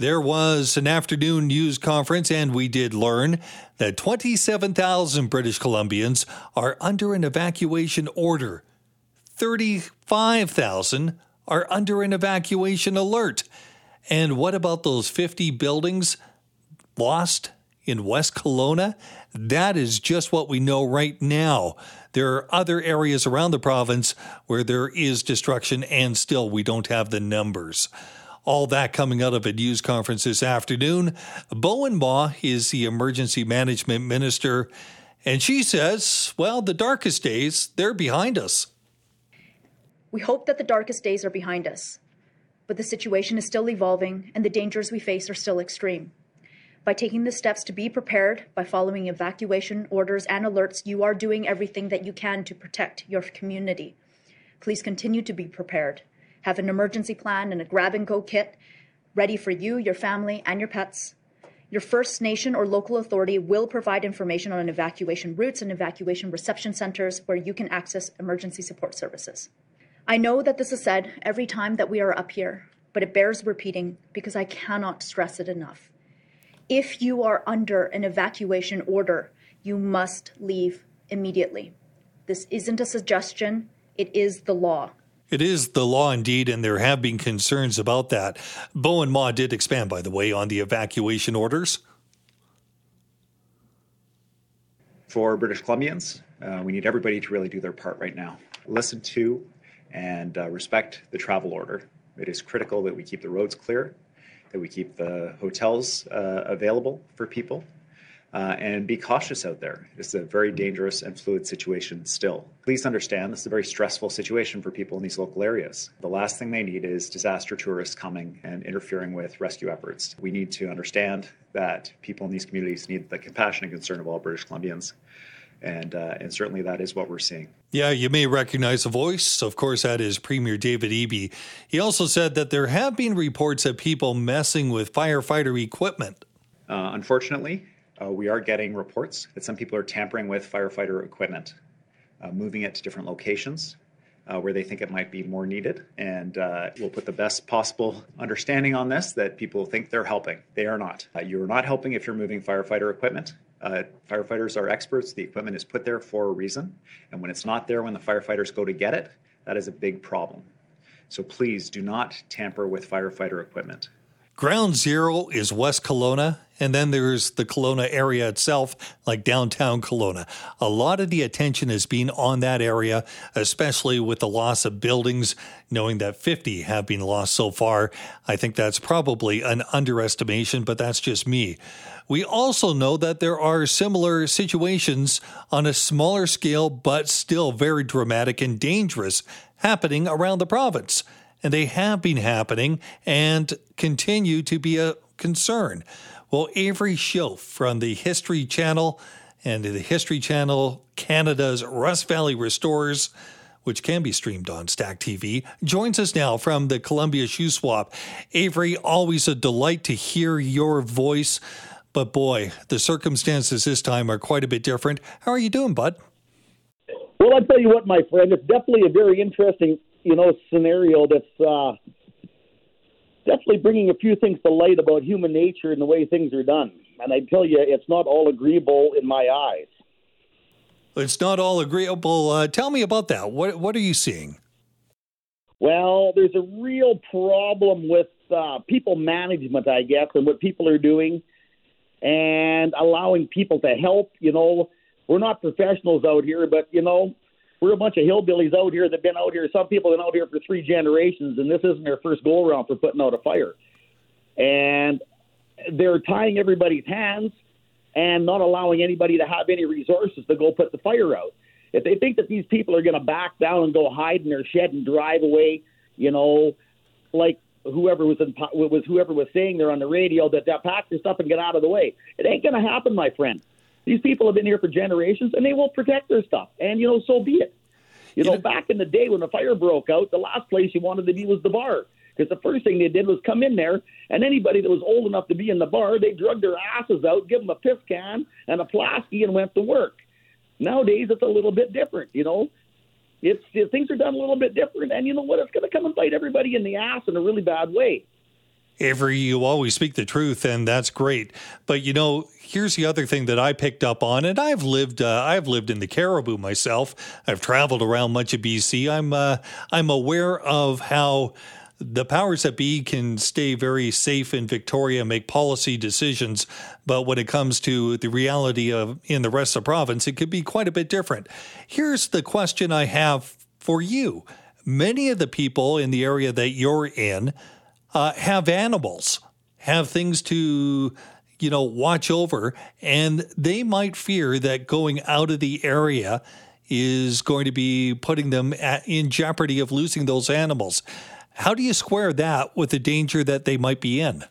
There was an afternoon news conference, and we did learn that 27,000 British Columbians are under an evacuation order. 35,000 are under an evacuation alert. And what about those 50 buildings lost in West Kelowna? That is just what we know right now. There are other areas around the province where there is destruction, and still we don't have the numbers. All that coming out of a news conference this afternoon. Bowinn Ma is the emergency management minister, and she says, well, the darkest days, they're behind us. We hope that the darkest days are behind us, but the situation is still evolving and the dangers we face are still extreme. By taking the steps to be prepared, by following evacuation orders and alerts, you are doing everything that you can to protect your community. Please continue to be prepared. Have an emergency plan and a grab and go kit ready for you, your family, and your pets. Your First Nation or local authority will provide information on evacuation routes and evacuation reception centers where you can access emergency support services. I know that this is said every time that we are up here, but it bears repeating because I cannot stress it enough. If you are under an evacuation order, you must leave immediately. This isn't a suggestion, it is the law. It is the law indeed, and there have been concerns about that. Bowinn Ma did expand, by the way, on the evacuation orders. For British Columbians, uh, we need everybody to really do their part right now. Listen to and uh, respect the travel order. It is critical that we keep the roads clear, that we keep the hotels uh, available for people, uh, and be cautious out there. It's a very dangerous and fluid situation still. Please understand this is a very stressful situation for people in these local areas. The last thing they need is disaster tourists coming and interfering with rescue efforts. We need to understand that people in these communities need the compassion and concern of all British Columbians and uh, and certainly that is what we're seeing. Yeah, you may recognize the voice. Of course, that is Premier David Eby. He also said that there have been reports of people messing with firefighter equipment. Uh, unfortunately, uh, we are getting reports that some people are tampering with firefighter equipment, uh, moving it to different locations. Uh, where they think it might be more needed. And uh, we'll put the best possible understanding on this that people think they're helping. They are not. you're not helping if you're moving firefighter equipment. Uh, firefighters are experts. The equipment is put there for a reason. And when it's not there when the firefighters go to get it, that is a big problem. So please do not tamper with firefighter equipment. Ground zero is West Kelowna, and then there's the Kelowna area itself, like downtown Kelowna. A lot of the attention has been on that area, especially with the loss of buildings, knowing that 50 have been lost so far. I think that's probably an underestimation, but that's just me. We also know that there are similar situations on a smaller scale, but still very dramatic and dangerous happening around the province. And they have been happening and continue to be a concern. Well, Avery Shoaf from the History Channel and the History Channel Canada's Rust Valley Restorers, which can be streamed on Stack TV, joins us now from the Columbia Shuswap. Avery, always a delight to hear your voice. But boy, the circumstances this time are quite a bit different. How are you doing, bud? Well, I'll tell you what, my friend, it's definitely a very interesting, you know, scenario that's uh, definitely bringing a few things to light about human nature and the way things are done. And I tell you, it's not all agreeable in my eyes. It's not all agreeable. Uh, tell me about that. What What are you seeing? Well, there's a real problem with uh, people management, I guess, and what people are doing and allowing people to help. You know, we're not professionals out here, but you know, we're a bunch of hillbillies out here that've been out here. Some people have been out here for three generations, and this isn't their first go around for putting out a fire. And they're tying everybody's hands and not allowing anybody to have any resources to go put the fire out. If they think that these people are going to back down and go hide in their shed and drive away, you know, like whoever was in was whoever was saying there on the radio that that pack their stuff and get out of the way. It ain't going to happen, my friend. These people have been here for generations, and they will protect their stuff. And you know, so be it. You know, back in the day when the fire broke out, the last place you wanted to be was the bar. Because the first thing they did was come in there, and anybody that was old enough to be in the bar, they drug their asses out, give them a piss can and a Pulaski, and went to work. Nowadays, it's a little bit different. You know, it's it, things are done a little bit different, and you know what? It's going to come and bite everybody in the ass in a really bad way. Avery, you always speak the truth, and that's great. But you know, here's the other thing that I picked up on, and I've lived uh, I've lived in the Cariboo myself. I've traveled around much of BC. I'm uh, I'm aware of how the powers that be can stay very safe in Victoria, make policy decisions, but when it comes to the reality of in the rest of the province, it could be quite a bit different. Here's the question I have for you: Many of the people in the area that you're in uh, have animals, have things to you know watch over, and they might fear that going out of the area is going to be putting them at, in jeopardy of losing those animals. How do you square that with the danger that they might be in?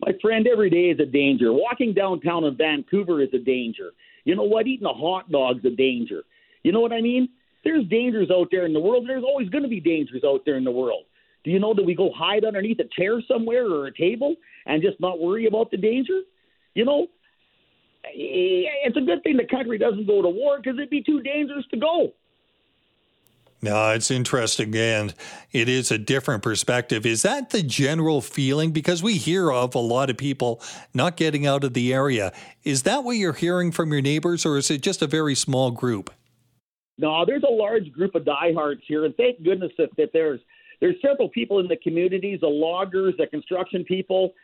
My friend, every day is a danger. Walking downtown in Vancouver is a danger. You know what? Eating a hot dog's a danger. You know what I mean? There's dangers out there in the world. There's always going to be dangers out there in the world. Do you know that we go hide underneath a chair somewhere or a table and just not worry about the danger? You know, eh, it's a good thing the country doesn't go to war because it'd be too dangerous to go. No, it's interesting and it is a different perspective. Is that the general feeling? Because we hear of a lot of people not getting out of the area. Is that what you're hearing from your neighbors or is it just a very small group? No, there's a large group of diehards here, and thank goodness that, that there's there's several people in the communities, the loggers, the construction people.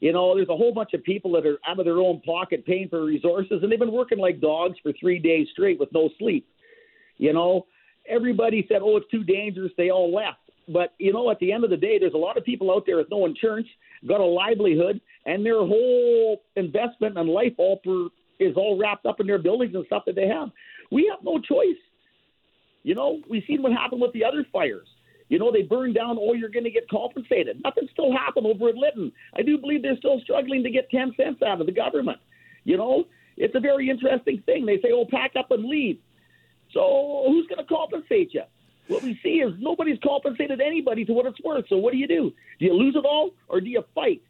You know, there's a whole bunch of people that are out of their own pocket paying for resources, and they've been working like dogs for three days straight with no sleep. You know, everybody said, "Oh, it's too dangerous." They all left. But you know, at the end of the day, there's a lot of people out there with no insurance, got a livelihood, and their whole investment and life all for is all wrapped up in their buildings and stuff that they have. We have no choice. You know, we've seen what happened with the other fires. You know, they burn down, oh, you're going to get compensated. Nothing still happened over at Lytton. I do believe they're still struggling to get 10 cents out of the government. You know, it's a very interesting thing. They say, oh, pack up and leave. So who's going to compensate you? What we see is nobody's compensated anybody to what it's worth. So what do you do? Do you lose it all or do you fight?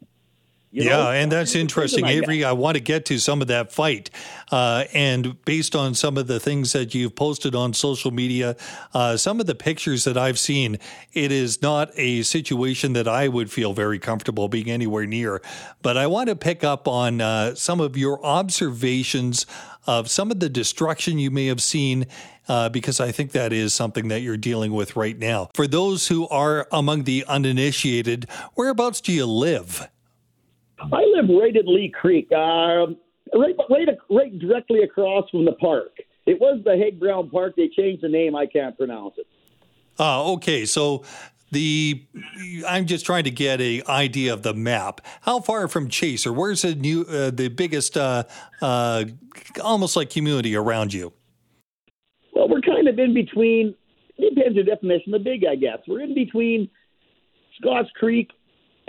You yeah, know? and that's interesting, Avery. I want to get to some of that fight. Uh, and based on some of the things that you've posted on social media, uh, some of the pictures that I've seen, it is not a situation that I would feel very comfortable being anywhere near. But I want to pick up on uh, some of your observations of some of the destruction you may have seen uh, because I think that is something that you're dealing with right now. For those who are among the uninitiated, whereabouts do you live? I live right at Lee Creek, uh, right, right, right directly across from the park. It was the Haig Brown Park. They changed the name. I can't pronounce it. Oh, okay. So the I'm just trying to get a idea of the map. How far from Chaser? Where's the new, uh, the biggest, uh, uh, almost like community around you? Well, we're kind of in between. Depends your definition of big, I guess. We're in between Scotts Creek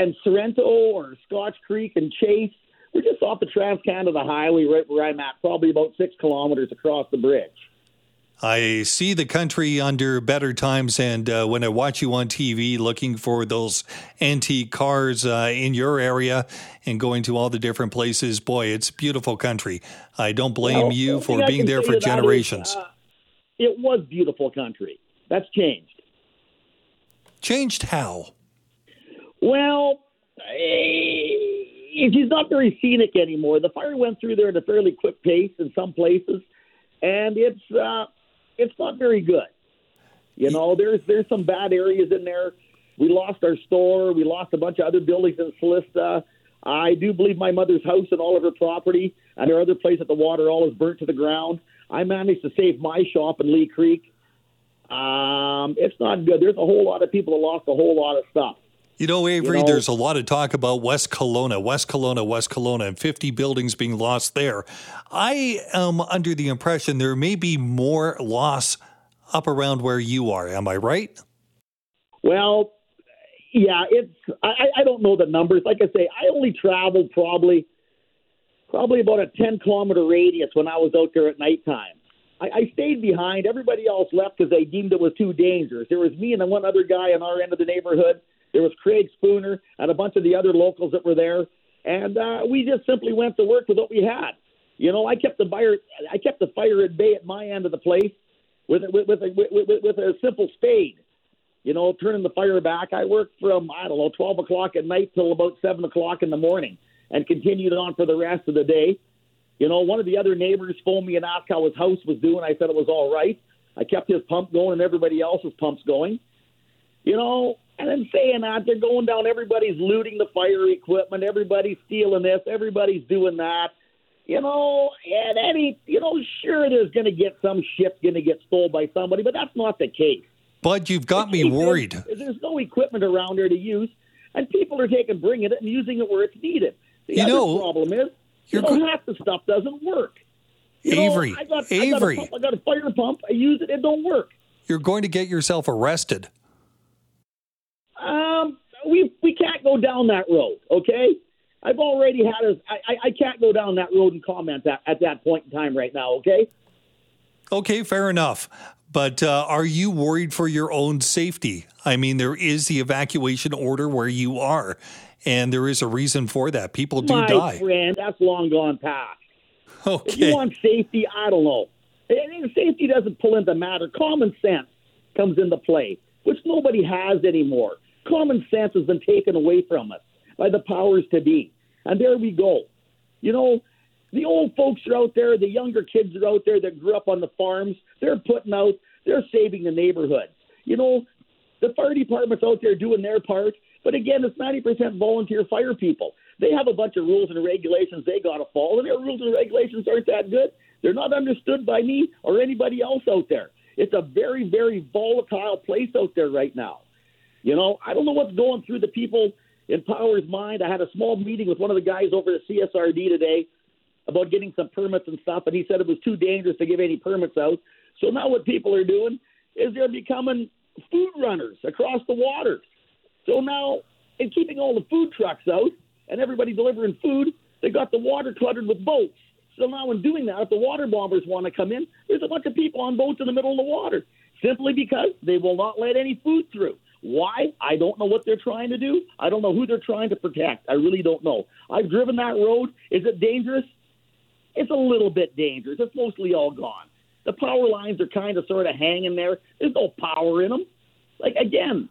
and Sorrento or Scotch Creek and Chase. We're just off the Trans Canada Highway, right where I'm at, probably about six kilometers across the bridge. I see the country under better times, and uh, when I watch you on TV looking for those antique cars uh, in your area and going to all the different places, boy, it's beautiful country. I don't blame well, you for being there for generations. Is, uh, it was beautiful country. That's changed. Changed how? Well, eh, not very scenic anymore. The fire went through there at a fairly quick pace in some places, and it's uh, it's not very good. You know, there's there's some bad areas in there. We lost our store. We lost a bunch of other buildings in Celista. I do believe my mother's house and all of her property and her other place at the water all is burnt to the ground. I managed to save my shop in Lee Creek. Um, it's not good. There's a whole lot of people that lost a whole lot of stuff. You know, Avery, you know, there's a lot of talk about West Kelowna, West Kelowna, West Kelowna, and 50 buildings being lost there. I am under the impression there may be more loss up around where you are. Am I right? Well, yeah, it's. I, I don't know the numbers. Like I say, I only traveled probably probably about a 10 kilometer radius when I was out there at nighttime. I, I stayed behind. Everybody else left because they deemed it was too dangerous. There was me and one other guy on our end of the neighborhood there was Craig Spooner and a bunch of the other locals that were there, and uh, we just simply went to work with what we had. You know, I kept the fire, I kept the fire at bay at my end of the place with with with a, with, with a simple spade. you know, turning the fire back. I worked from, I don't know, 12 o'clock at night till about 7 o'clock in the morning and continued on for the rest of the day. You know, one of the other neighbors phoned me and asked how his house was doing. I said it was all right. I kept his pump going and everybody else's pumps going. You know, and then saying that, they're going down, everybody's looting the fire equipment, everybody's stealing this, everybody's doing that. You know, and any, you know, sure, there's going to get some ship going to get stolen by somebody, but that's not the case. Bud, you've got me worried. Is, there's no equipment around there to use, and people are taking, bringing it and using it where it's needed. The you other know, problem is, you know, half the stuff doesn't work. You Avery, know, I got, Avery, I got, pump, I got a fire pump. I use it. It don't work. You're going to get yourself arrested. We can't go down that road. Okay, I've already had a. I, I can't go down that road and comment that at that point in time right now. Okay. Okay, fair enough. But uh, are you worried for your own safety? I mean, there is the evacuation order where you are, and there is a reason for that. People do My die. friend, that's long gone past. Okay. If you want safety, I don't know. Safety doesn't pull into matter. Common sense comes into play, which nobody has anymore. Common sense has been taken away from us by the powers to be. And there we go. You know, the old folks are out there, the younger kids are out there that grew up on the farms. They're putting out, they're saving the neighborhood. You know, the fire department's out there doing their part. But again, it's 90% volunteer fire people. They have a bunch of rules and regulations they got to follow, and their rules and regulations aren't that good. They're not understood by me or anybody else out there. It's a very, very volatile place out there right now. You know, I don't know what's going through the people in power's mind. I had a small meeting with one of the guys over at CSRD today about getting some permits and stuff, and he said it was too dangerous to give any permits out. So now what people are doing is they're becoming food runners across the water. So now, in keeping all the food trucks out and everybody delivering food, they got the water cluttered with boats. So now, in doing that, if the water bombers want to come in, there's a bunch of people on boats in the middle of the water simply because they will not let any food through. Why? I don't know what they're trying to do. I don't know who they're trying to protect. I really don't know. I've driven that road. Is it dangerous? It's a little bit dangerous. It's mostly all gone. The power lines are kind of sort of hanging there. There's no power in them. Like, again,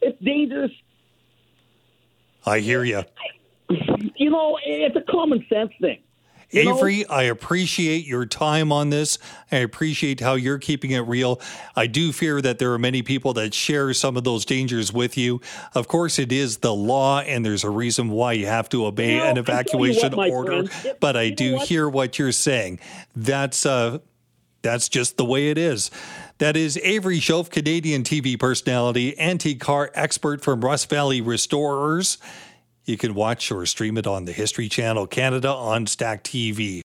it's dangerous. I hear you. You know, it's a common sense thing. You Avery, know? I appreciate your time on this. I appreciate how you're keeping it real. I do fear that there are many people that share some of those dangers with you. Of course, it is the law, and there's a reason why you have to obey Well, an I tell you evacuation what, order. friend, but I you do what? hear what you're saying. That's uh, that's just the way it is. That is Avery Shoaf, Canadian TV personality, antique car expert from Rust Valley Restorers. You can watch or stream it on the History Channel Canada on Stack TV.